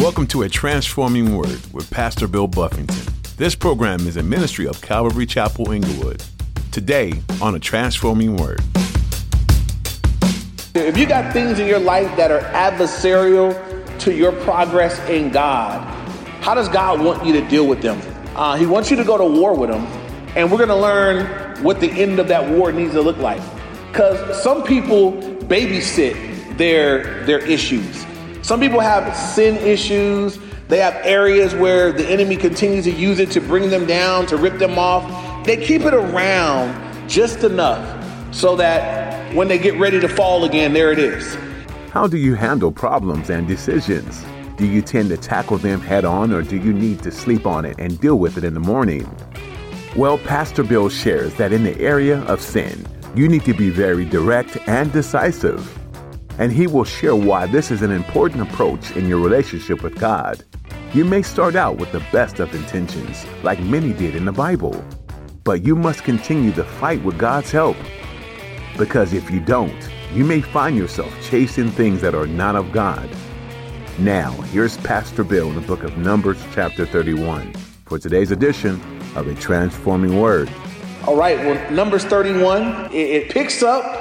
Welcome to A Transforming Word with Pastor Bill Buffington. This program is a ministry of Calvary Chapel Inglewood. Today on A Transforming Word. If you got things in your life that are adversarial to your progress in God, how does God want you to deal with them? Uh, he wants you to go to war with them, and we're going to learn what the end of that war needs to look like. Because some people babysit their their issues. Some people have sin issues. They have areas where the enemy continues to use it to bring them down, to rip them off. They keep it around just enough so that when they get ready to fall again, there it is. How do you handle problems and decisions? Do you tend to tackle them head on or do you need to sleep on it and deal with it in the morning? Well, Pastor Bill shares that in the area of sin, you need to be very direct and decisive and he will share why this is an important approach in your relationship with God. You may start out with the best of intentions, like many did in the Bible, but you must continue the fight with God's help. Because if you don't, you may find yourself chasing things that are not of God. Now, here's Pastor Bill in the book of Numbers, chapter 31, for today's edition of A Transforming Word. All right, well, Numbers 31, it, it picks up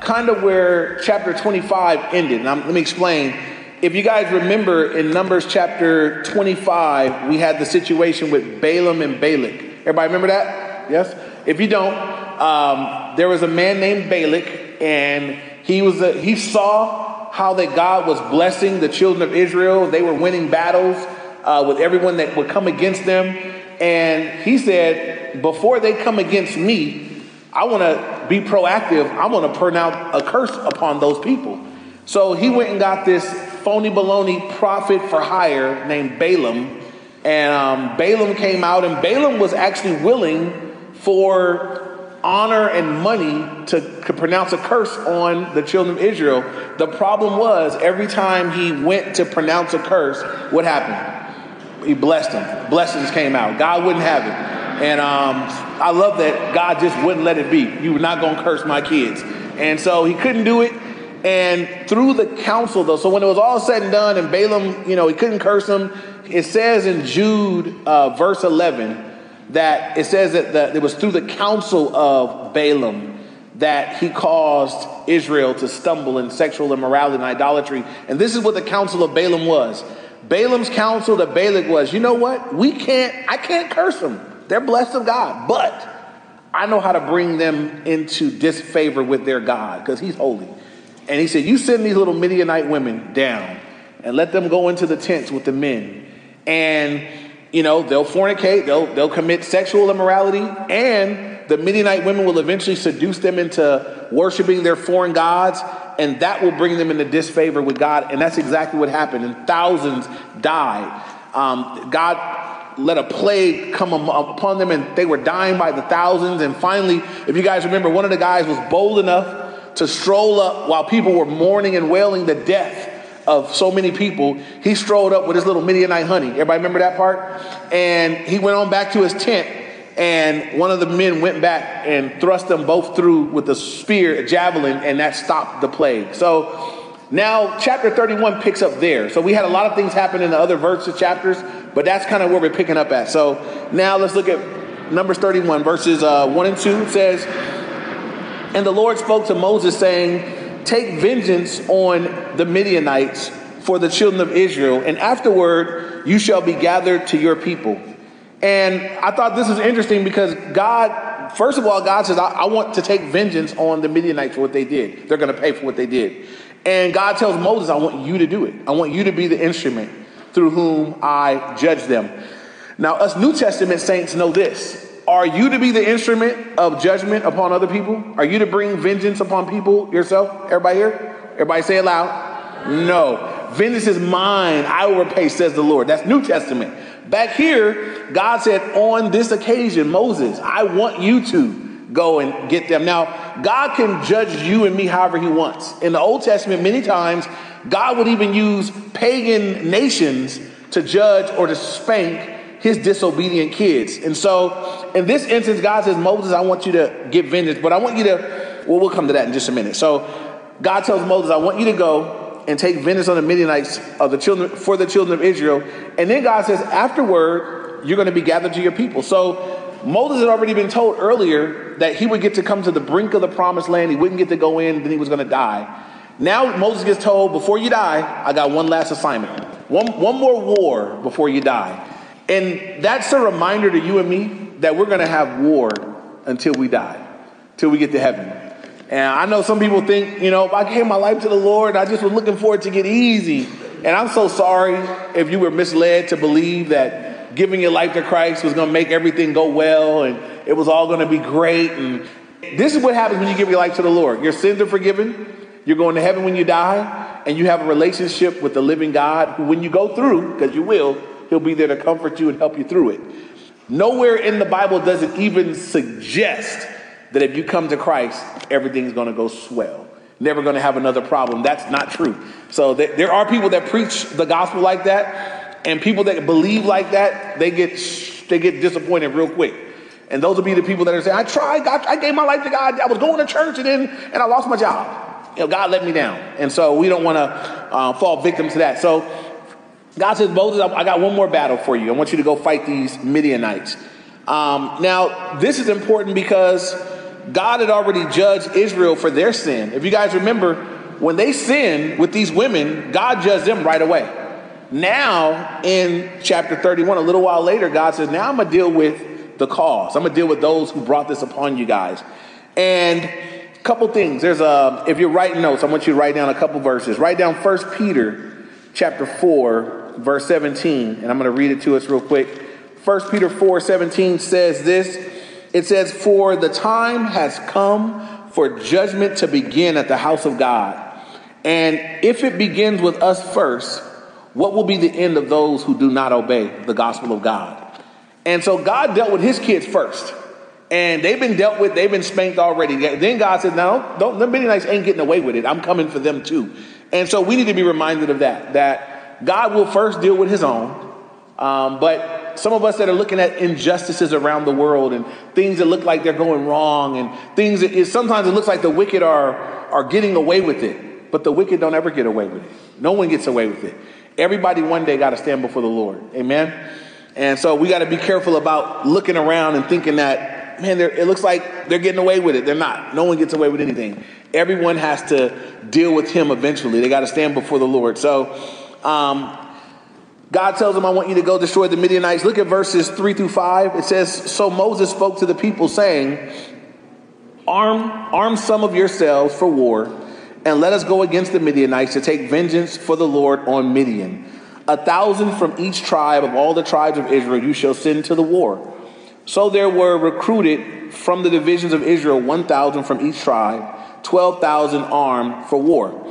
kind of where chapter 25 ended. Now, let me explain. If you guys remember in Numbers chapter 25, we had the situation with Balaam and Balak. Everybody remember that? Yes? If you don't, um, there was a man named Balak, and he was a, he saw how that God was blessing the children of Israel. They were winning battles uh, with everyone that would come against them. And he said, Before they come against me, I want to be proactive. I'm going to pronounce a curse upon those people. So he went and got this phony baloney prophet for hire named Balaam. And um, Balaam came out, and Balaam was actually willing for honor and money to, to pronounce a curse on the children of Israel. The problem was every time he went to pronounce a curse, what happened? He blessed them. Blessings came out. God wouldn't have it. And um, I love that God just wouldn't let it be. You were not going to curse my kids. And so he couldn't do it. And through the counsel, though, so when it was all said and done, and Balaam, you know, he couldn't curse him, it says in Jude, uh, verse 11, that it says that the, it was through the counsel of Balaam that he caused Israel to stumble in sexual immorality and idolatry. And this is what the counsel of Balaam was. Balaam's counsel to Balak was, you know what? We can't, I can't curse them. They're blessed of God, but I know how to bring them into disfavor with their God because He's holy. And He said, You send these little Midianite women down and let them go into the tents with the men. And, you know, they'll fornicate, they'll, they'll commit sexual immorality, and the Midianite women will eventually seduce them into worshiping their foreign gods, and that will bring them into disfavor with God. And that's exactly what happened. And thousands died. Um, God let a plague come upon them and they were dying by the thousands. And finally, if you guys remember, one of the guys was bold enough to stroll up while people were mourning and wailing the death of so many people. He strolled up with his little Midianite honey. Everybody remember that part? And he went on back to his tent. And one of the men went back and thrust them both through with a spear, a javelin, and that stopped the plague. So now chapter 31 picks up there. So we had a lot of things happen in the other verses chapters, but that's kind of where we're picking up at. So now let's look at Numbers 31, verses uh, 1 and 2. It says, And the Lord spoke to Moses, saying, Take vengeance on the Midianites for the children of Israel, and afterward you shall be gathered to your people. And I thought this was interesting because God, first of all, God says, I, I want to take vengeance on the Midianites for what they did. They're going to pay for what they did. And God tells Moses, I want you to do it. I want you to be the instrument through whom I judge them. Now, us New Testament saints know this. Are you to be the instrument of judgment upon other people? Are you to bring vengeance upon people yourself? Everybody here? Everybody say it loud. No. Vengeance is mine. I will repay, says the Lord. That's New Testament. Back here, God said, on this occasion, Moses, I want you to go and get them. Now, God can judge you and me however he wants. In the Old Testament, many times, God would even use pagan nations to judge or to spank his disobedient kids. And so, in this instance, God says, Moses, I want you to get vengeance, but I want you to, well, we'll come to that in just a minute. So, God tells Moses, I want you to go and take vengeance on the Midianites of the children for the children of Israel. And then God says, afterward, you're going to be gathered to your people. So Moses had already been told earlier that he would get to come to the brink of the promised land. He wouldn't get to go in, then he was going to die. Now Moses gets told, before you die, I got one last assignment. One, one more war before you die. And that's a reminder to you and me that we're going to have war until we die, till we get to heaven. And I know some people think, you know, if I gave my life to the Lord, I just was looking for it to get easy. And I'm so sorry if you were misled to believe that giving your life to Christ was going to make everything go well and it was all going to be great. And this is what happens when you give your life to the Lord. Your sins are forgiven. You're going to heaven when you die, and you have a relationship with the living God who, when you go through, because you will, He'll be there to comfort you and help you through it. Nowhere in the Bible does it even suggest that if you come to Christ, everything's going to go swell. Never going to have another problem. That's not true. So th- there are people that preach the gospel like that, and people that believe like that, they get they get disappointed real quick. And those will be the people that are saying, "I tried, God, I gave my life to God. I was going to church, and then and I lost my job. You know, God let me down." And so we don't want to uh, fall victim to that. So God says, Moses, I got one more battle for you. I want you to go fight these Midianites. Um, now, this is important because God had already judged Israel for their sin. If you guys remember, when they sinned with these women, God judged them right away. Now, in chapter 31, a little while later, God says, Now I'm going to deal with the cause. I'm going to deal with those who brought this upon you guys. And a couple things. There's a, if you're writing notes, I want you to write down a couple verses. Write down First Peter chapter 4, verse 17, and I'm going to read it to us real quick. 1 Peter 4 17 says this it says, For the time has come for judgment to begin at the house of God. And if it begins with us first, what will be the end of those who do not obey the gospel of God? And so God dealt with his kids first. And they've been dealt with, they've been spanked already. Then God said, No, don't, the Midianites ain't getting away with it. I'm coming for them too. And so we need to be reminded of that, that God will first deal with his own. Um, but some of us that are looking at injustices around the world and things that look like they're going wrong and things that sometimes it looks like the wicked are, are getting away with it. But the wicked don't ever get away with it. No one gets away with it. Everybody one day got to stand before the Lord. Amen. And so we got to be careful about looking around and thinking that, man, it looks like they're getting away with it. They're not. No one gets away with anything. Everyone has to deal with him eventually. They got to stand before the Lord. So um, God tells him, I want you to go destroy the Midianites. Look at verses 3 through 5. It says, So Moses spoke to the people, saying, Arm, arm some of yourselves for war, and let us go against the Midianites to take vengeance for the Lord on Midian. A thousand from each tribe of all the tribes of Israel you shall send to the war. So there were recruited from the divisions of Israel 1,000 from each tribe, 12,000 armed for war.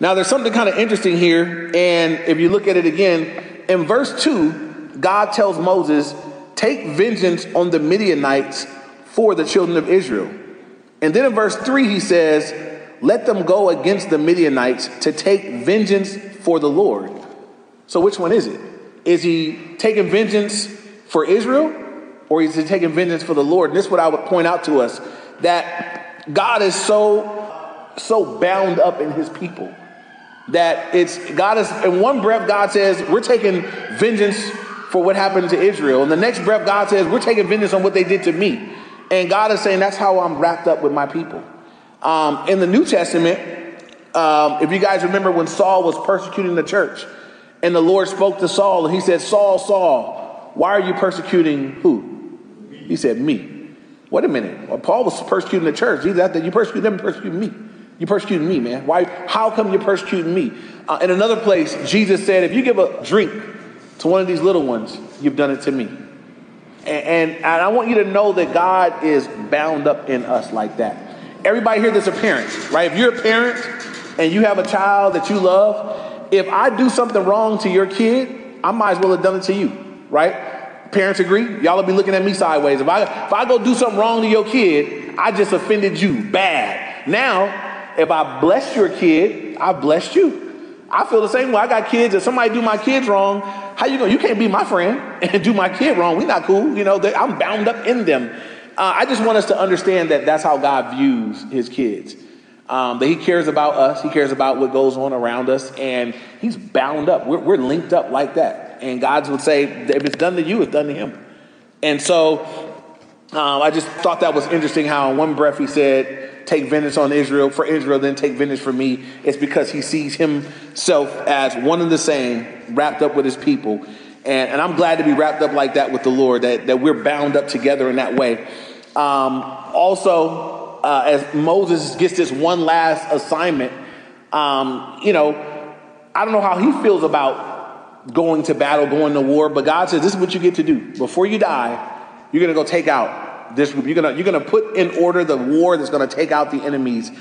Now, there's something kind of interesting here, and if you look at it again, in verse 2, God tells Moses, Take vengeance on the Midianites for the children of Israel. And then in verse 3, he says, Let them go against the Midianites to take vengeance for the Lord. So, which one is it? Is he taking vengeance for Israel, or is he taking vengeance for the Lord? And this is what I would point out to us that God is so, so bound up in his people that it's God is in one breath God says we're taking vengeance for what happened to Israel. In the next breath God says we're taking vengeance on what they did to me. And God is saying that's how I'm wrapped up with my people. Um, in the New Testament, um, if you guys remember when Saul was persecuting the church, and the Lord spoke to Saul, and he said, Saul, Saul, why are you persecuting who? He said, Me. Wait a minute. Well, Paul was persecuting the church. He's out there, you persecute them, persecute me. You persecuting me, man. Why? How come you're persecuting me? Uh, in another place, Jesus said, if you give a drink to one of these little ones, you've done it to me. And, and, and I want you to know that God is bound up in us like that. Everybody here that's a parent, right? If you're a parent and you have a child that you love, if I do something wrong to your kid, I might as well have done it to you, right? Parents agree? Y'all will be looking at me sideways. If I if I go do something wrong to your kid, I just offended you bad. Now if I bless your kid, I blessed you. I feel the same way. I got kids. If somebody do my kids wrong, how you going? You can't be my friend and do my kid wrong. We not cool. You know, I'm bound up in them. Uh, I just want us to understand that that's how God views His kids. Um, that he cares about us, he cares about what goes on around us, and he's bound up. We're, we're linked up like that. And God would say, if it's done to you, it's done to him. And so um, I just thought that was interesting how in one breath he said, take vengeance on Israel for Israel, then take vengeance for me. It's because he sees himself as one and the same, wrapped up with his people. And, and I'm glad to be wrapped up like that with the Lord, that, that we're bound up together in that way. Um, also, uh, as Moses gets this one last assignment, um, you know, I don't know how he feels about going to battle, going to war, but God says, This is what you get to do. Before you die, you're going to go take out this group. You're going you're to put in order the war that's going to take out the enemies.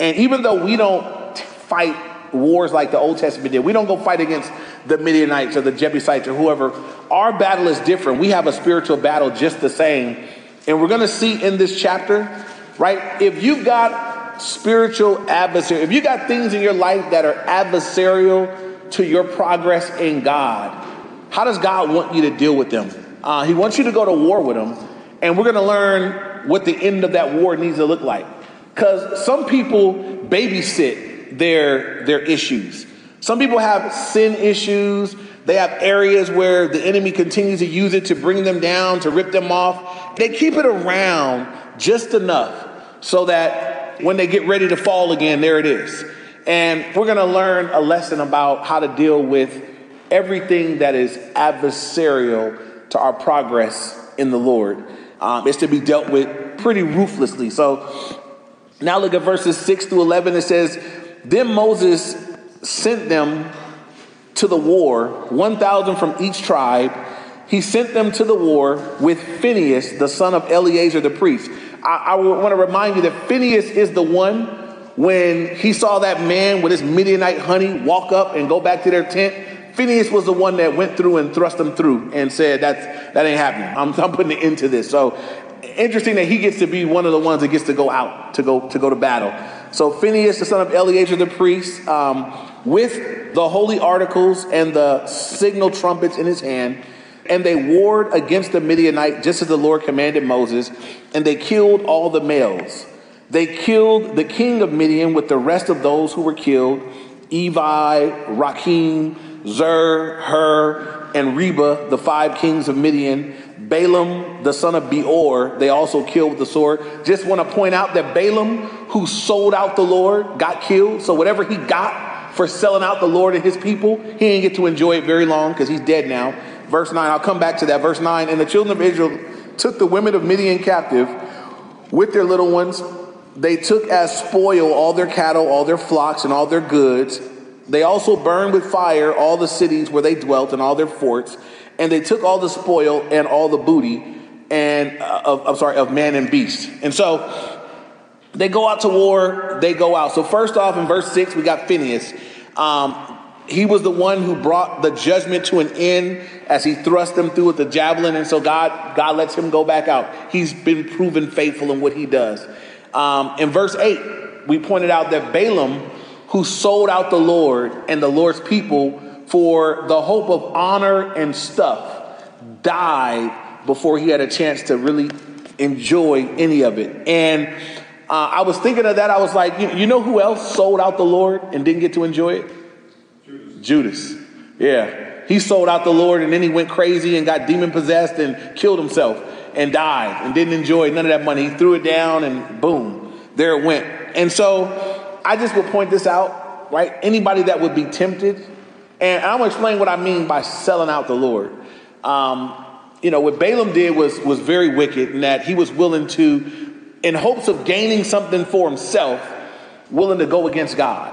And even though we don't fight wars like the Old Testament did, we don't go fight against the Midianites or the Jebusites or whoever. Our battle is different. We have a spiritual battle just the same. And we're going to see in this chapter, right? If you've got spiritual adversary, if you got things in your life that are adversarial to your progress in God, how does God want you to deal with them? Uh, he wants you to go to war with them. And we're going to learn what the end of that war needs to look like. Because some people babysit their, their issues. Some people have sin issues. They have areas where the enemy continues to use it to bring them down, to rip them off. They keep it around just enough so that when they get ready to fall again, there it is. And we're going to learn a lesson about how to deal with everything that is adversarial to our progress in the Lord. Um, it's to be dealt with pretty ruthlessly. So now look at verses 6 through 11. It says, Then Moses sent them to the war, 1,000 from each tribe. He sent them to the war with Phineas, the son of Eleazar the priest. I, I want to remind you that Phineas is the one when he saw that man with his Midianite honey walk up and go back to their tent. Phineas was the one that went through and thrust them through and said, That's, that ain't happening. I'm, I'm putting it into this. So interesting that he gets to be one of the ones that gets to go out to go to go to battle. So Phineas, the son of Eleazar the priest, um, with the holy articles and the signal trumpets in his hand, and they warred against the Midianite just as the Lord commanded Moses, and they killed all the males. They killed the king of Midian with the rest of those who were killed Evi, Rekem, Zur, Hur, and Reba, the five kings of Midian. Balaam, the son of Beor, they also killed with the sword. Just want to point out that Balaam, who sold out the Lord, got killed. So whatever he got for selling out the Lord and his people, he didn't get to enjoy it very long because he's dead now. Verse 9, I'll come back to that. Verse 9, and the children of Israel took the women of Midian captive with their little ones. They took as spoil all their cattle, all their flocks, and all their goods. They also burned with fire all the cities where they dwelt and all their forts and they took all the spoil and all the booty and uh, of, I'm sorry of man and beast. And so they go out to war. They go out. So first off, in verse six, we got Phineas. Um, he was the one who brought the judgment to an end as he thrust them through with the javelin, and so God God lets him go back out. He's been proven faithful in what he does. Um, in verse eight, we pointed out that Balaam, who sold out the Lord and the Lord's people for the hope of honor and stuff died before he had a chance to really enjoy any of it. And uh, I was thinking of that. I was like, you, you, know who else sold out the Lord and didn't get to enjoy it? Judas. Judas. Yeah. He sold out the Lord and then he went crazy and got demon possessed and killed himself and died and didn't enjoy none of that money. He threw it down and boom, there it went. And so I just would point this out, right? Anybody that would be tempted and I'm to explain what I mean by selling out the Lord. Um, you know, what Balaam did was, was very wicked in that he was willing to, in hopes of gaining something for himself, willing to go against God.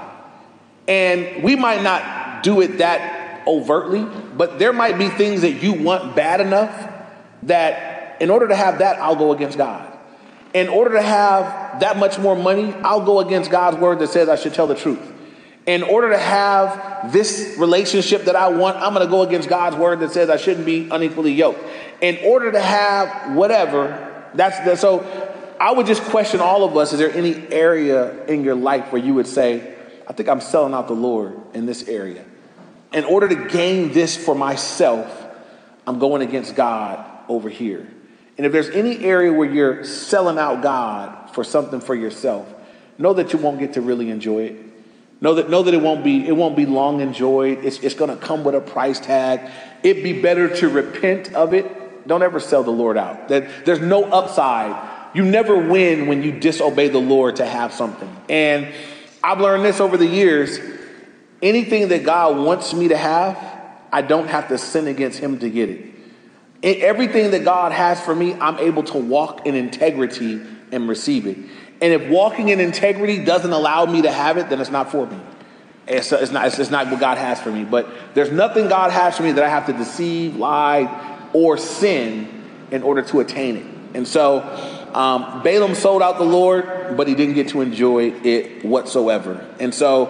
And we might not do it that overtly, but there might be things that you want bad enough that in order to have that, I'll go against God. In order to have that much more money, I'll go against God's word that says I should tell the truth in order to have this relationship that I want, I'm going to go against God's word that says I shouldn't be unequally yoked. In order to have whatever, that's the, so I would just question all of us is there any area in your life where you would say, I think I'm selling out the Lord in this area? In order to gain this for myself, I'm going against God over here. And if there's any area where you're selling out God for something for yourself, know that you won't get to really enjoy it. Know that, know that it won't be, it won't be long enjoyed. It's, it's going to come with a price tag. It'd be better to repent of it. Don't ever sell the Lord out. That there's no upside. You never win when you disobey the Lord to have something. And I've learned this over the years. Anything that God wants me to have, I don't have to sin against Him to get it. Everything that God has for me, I'm able to walk in integrity and receive it. And if walking in integrity doesn't allow me to have it, then it's not for me. It's, it's, not, it's, it's not what God has for me. But there's nothing God has for me that I have to deceive, lie, or sin in order to attain it. And so um, Balaam sold out the Lord, but he didn't get to enjoy it whatsoever. And so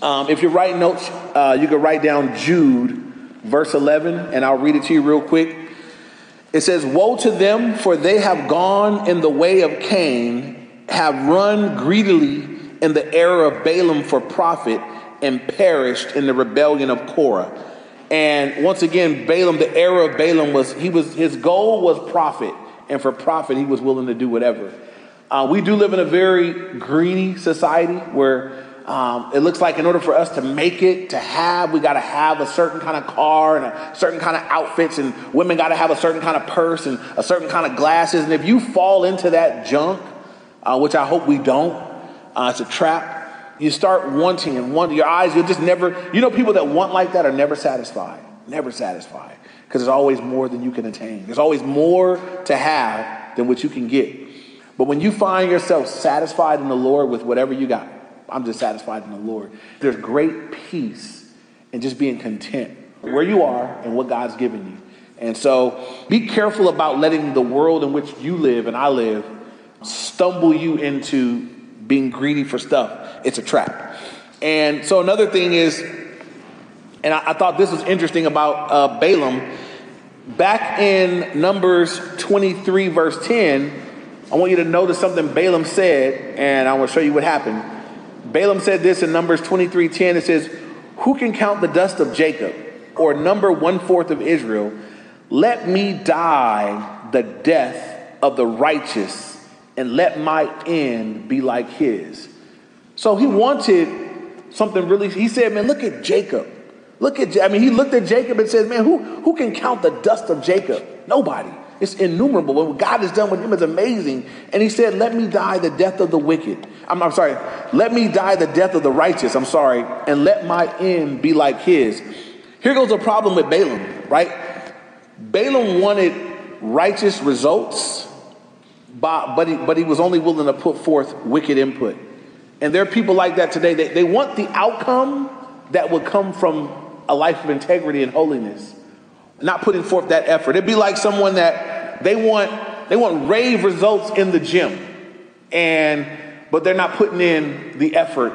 um, if you're writing notes, uh, you can write down Jude, verse 11, and I'll read it to you real quick. It says, Woe to them, for they have gone in the way of Cain, have run greedily in the error of Balaam for profit, and perished in the rebellion of Korah. And once again, Balaam, the error of Balaam was he was his goal was profit, and for profit he was willing to do whatever. Uh, we do live in a very greedy society where um, it looks like in order for us to make it, to have, we got to have a certain kind of car and a certain kind of outfits, and women got to have a certain kind of purse and a certain kind of glasses. And if you fall into that junk, uh, which I hope we don't, uh, it's a trap. You start wanting and want your eyes. You'll just never. You know, people that want like that are never satisfied. Never satisfied because there's always more than you can attain. There's always more to have than what you can get. But when you find yourself satisfied in the Lord with whatever you got, I'm just satisfied in the Lord. There's great peace in just being content where you are and what God's given you. And so be careful about letting the world in which you live and I live stumble you into being greedy for stuff. It's a trap. And so another thing is, and I, I thought this was interesting about uh, Balaam. Back in Numbers 23, verse 10, I want you to notice something Balaam said, and I want to show you what happened. Balaam said this in Numbers 23:10. It says, Who can count the dust of Jacob or number one fourth of Israel? Let me die the death of the righteous, and let my end be like his. So he wanted something really, he said, Man, look at Jacob. Look at, I mean, he looked at Jacob and says, Man, who, who can count the dust of Jacob? Nobody. It's innumerable. What God has done with him is amazing. And he said, Let me die the death of the wicked. I'm, I'm, sorry. Let me die the death of the righteous. I'm sorry. And let my end be like his. Here goes a problem with Balaam, right? Balaam wanted righteous results, but, he, but he was only willing to put forth wicked input. And there are people like that today. They, they want the outcome that would come from a life of integrity and holiness not putting forth that effort. It'd be like someone that they want they want rave results in the gym, and but they're not putting in the effort,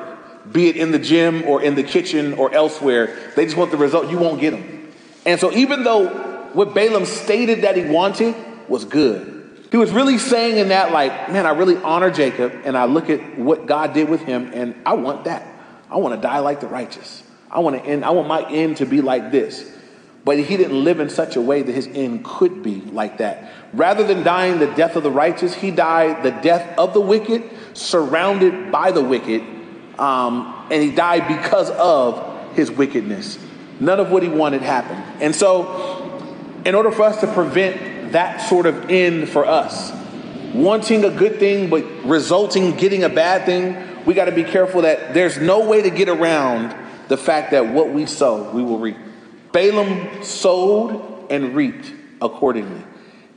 be it in the gym or in the kitchen or elsewhere. They just want the result. You won't get them. And so even though what Balaam stated that he wanted was good, he was really saying in that like, man, I really honor Jacob, and I look at what God did with him, and I want that. I want to die like the righteous. I want to end. I want my end to be like this. But he didn't live in such a way that his end could be like that. Rather than dying the death of the righteous, he died the death of the wicked, surrounded by the wicked, um, and he died because of his wickedness. None of what he wanted happened. And so, in order for us to prevent that sort of end for us, wanting a good thing but resulting getting a bad thing, we got to be careful that there's no way to get around the fact that what we sow, we will reap. Balaam sowed and reaped accordingly.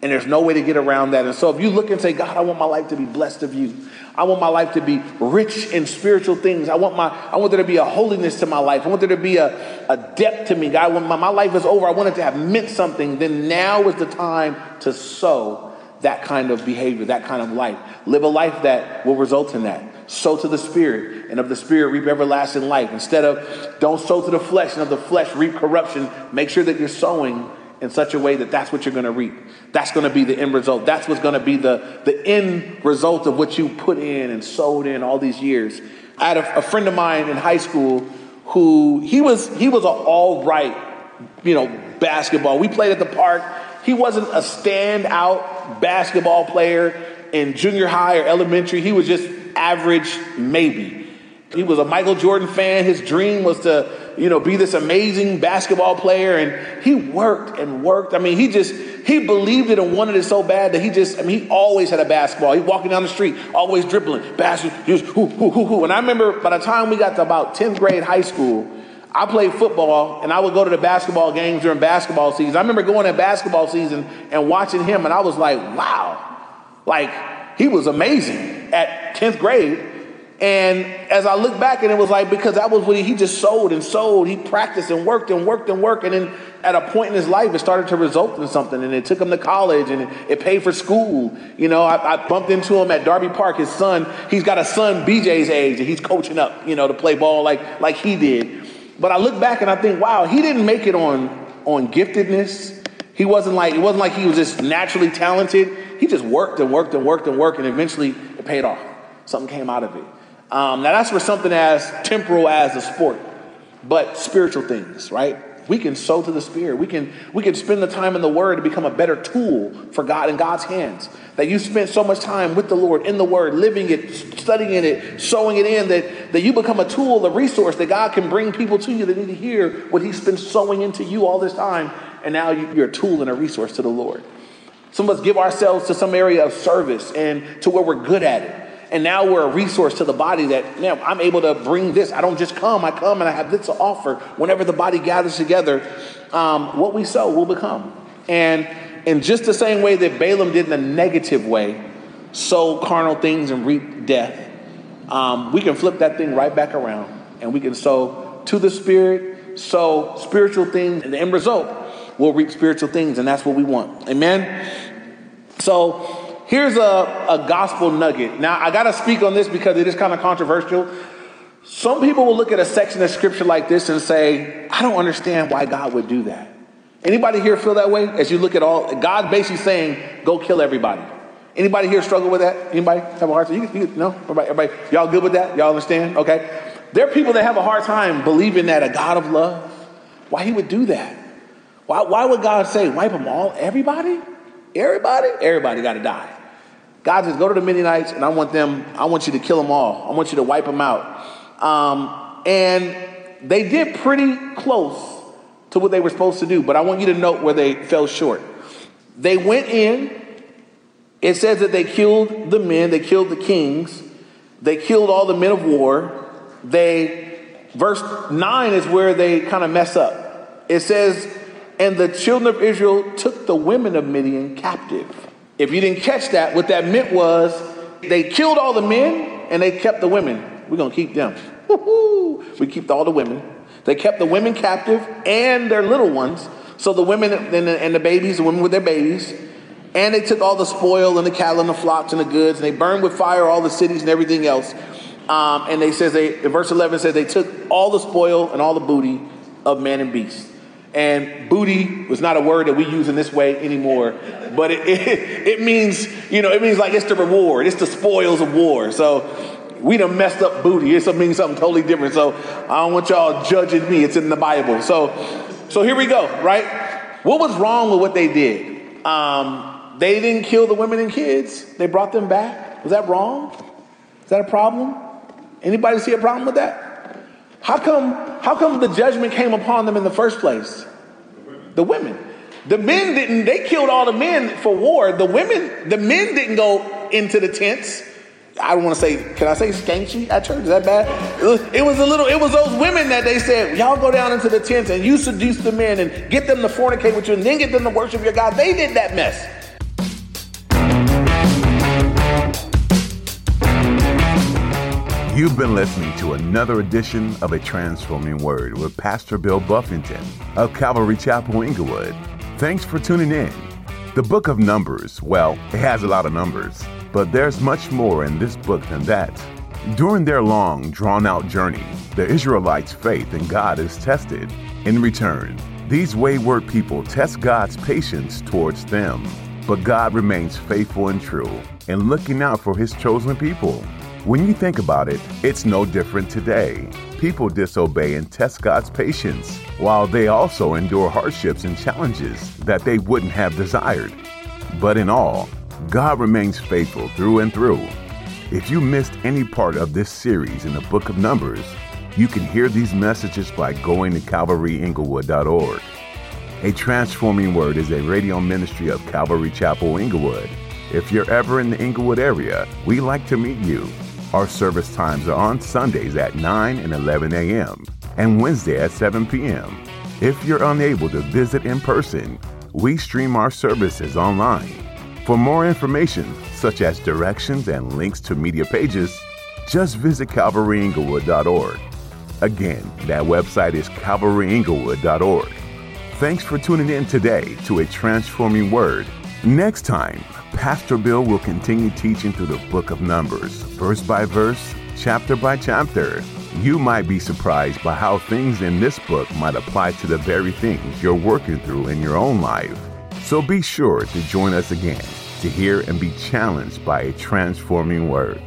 And there's no way to get around that. And so if you look and say, God, I want my life to be blessed of you. I want my life to be rich in spiritual things. I want my I want there to be a holiness to my life. I want there to be a, a depth to me. God, when my, my life is over, I want it to have meant something. Then now is the time to sow that kind of behavior, that kind of life. Live a life that will result in that sow to the Spirit, and of the Spirit reap everlasting life. Instead of don't sow to the flesh, and of the flesh reap corruption, make sure that you're sowing in such a way that that's what you're going to reap. That's going to be the end result. That's what's going to be the, the end result of what you put in and sowed in all these years. I had a, a friend of mine in high school who he was he was an all right, you know, basketball. We played at the park. He wasn't a standout basketball player in junior high or elementary. He was just average, maybe. He was a Michael Jordan fan. His dream was to, you know, be this amazing basketball player. And he worked and worked. I mean, he just, he believed it and wanted it so bad that he just, I mean, he always had a basketball. He walking down the street, always dribbling, basketball. Was hoo, hoo, hoo, hoo. And I remember by the time we got to about 10th grade high school, I played football and I would go to the basketball games during basketball season. I remember going to basketball season and watching him, and I was like, wow, like he was amazing at 10th grade. And as I look back, and it was like because that was what he, he just sold and sold. He practiced and worked and worked and worked. And then at a point in his life, it started to result in something. And it took him to college and it, paid for school. You know, I, I, bumped into him at Darby Park. His son, he's got a son BJ's age, and he's coaching up, you know, to play ball like, like he did. But I look back and I think, wow, he didn't make it on, on giftedness. He wasn't like, it wasn't like he was just naturally talented. He just worked and worked and worked and worked, and eventually it paid off. Something came out of it. Um, now that's for something as temporal as a sport, but spiritual things, right? We can sow to the Spirit. We can, we can spend the time in the Word to become a better tool for God in God's hands. That you spend so much time with the Lord in the Word, living it, studying it, sowing it in, that, that you become a tool, a resource that God can bring people to you that need to hear what He's been sowing into you all this time. And now you're a tool and a resource to the Lord. Some of us give ourselves to some area of service and to where we're good at it. And now we're a resource to the body that, man, I'm able to bring this. I don't just come, I come and I have this to offer. Whenever the body gathers together, um, what we sow will become. And in just the same way that Balaam did in a negative way, sow carnal things and reap death, um, we can flip that thing right back around and we can sow to the spirit, sow spiritual things, and the end result will reap spiritual things, and that's what we want. Amen? So, Here's a, a gospel nugget. Now, I got to speak on this because it is kind of controversial. Some people will look at a section of scripture like this and say, I don't understand why God would do that. Anybody here feel that way? As you look at all, God basically saying, go kill everybody. Anybody here struggle with that? Anybody have a hard time? You, you, no? Everybody, everybody, y'all good with that? Y'all understand? Okay. There are people that have a hard time believing that a God of love, why he would do that. Why, why would God say, wipe them all? Everybody? Everybody? Everybody got to die. God says, go to the Midianites, and I want them, I want you to kill them all. I want you to wipe them out. Um, and they did pretty close to what they were supposed to do, but I want you to note where they fell short. They went in, it says that they killed the men, they killed the kings, they killed all the men of war. They, verse 9 is where they kind of mess up. It says, and the children of Israel took the women of Midian captive. If you didn't catch that, what that meant was they killed all the men and they kept the women. We're going to keep them. Woo-hoo. We keep all the women. They kept the women captive and their little ones. So the women and the, and the babies, the women with their babies. And they took all the spoil and the cattle and the flocks and the goods. And they burned with fire all the cities and everything else. Um, and they says they, verse 11 says they took all the spoil and all the booty of man and beast. And booty was not a word that we use in this way anymore, but it, it, it, means, you know, it means like it's the reward, it's the spoils of war. So we done messed up booty. It means something totally different. So I don't want y'all judging me. It's in the Bible. So, so here we go, right? What was wrong with what they did? Um, they didn't kill the women and kids. They brought them back. Was that wrong? Is that a problem? Anybody see a problem with that? How come, how come the judgment came upon them in the first place? The women. The men didn't, they killed all the men for war. The women, the men didn't go into the tents. I don't want to say, can I say skanky at church? Is that bad? It was, a little, it was those women that they said, y'all go down into the tents and you seduce the men and get them to fornicate with you and then get them to worship your God. They did that mess. You've been listening to another edition of A Transforming Word with Pastor Bill Buffington of Calvary Chapel, Inglewood. Thanks for tuning in. The book of Numbers, well, it has a lot of numbers, but there's much more in this book than that. During their long, drawn out journey, the Israelites' faith in God is tested. In return, these wayward people test God's patience towards them, but God remains faithful and true in looking out for his chosen people. When you think about it, it's no different today. People disobey and test God's patience, while they also endure hardships and challenges that they wouldn't have desired. But in all, God remains faithful through and through. If you missed any part of this series in the book of Numbers, you can hear these messages by going to calvaryinglewood.org. A Transforming Word is a radio ministry of Calvary Chapel Inglewood. If you're ever in the Inglewood area, we like to meet you. Our service times are on Sundays at 9 and 11 a.m. and Wednesday at 7 p.m. If you're unable to visit in person, we stream our services online. For more information, such as directions and links to media pages, just visit calvaryinglewood.org. Again, that website is calvaryinglewood.org. Thanks for tuning in today to a transforming word. Next time, Pastor Bill will continue teaching through the book of Numbers, verse by verse, chapter by chapter. You might be surprised by how things in this book might apply to the very things you're working through in your own life. So be sure to join us again to hear and be challenged by a transforming word.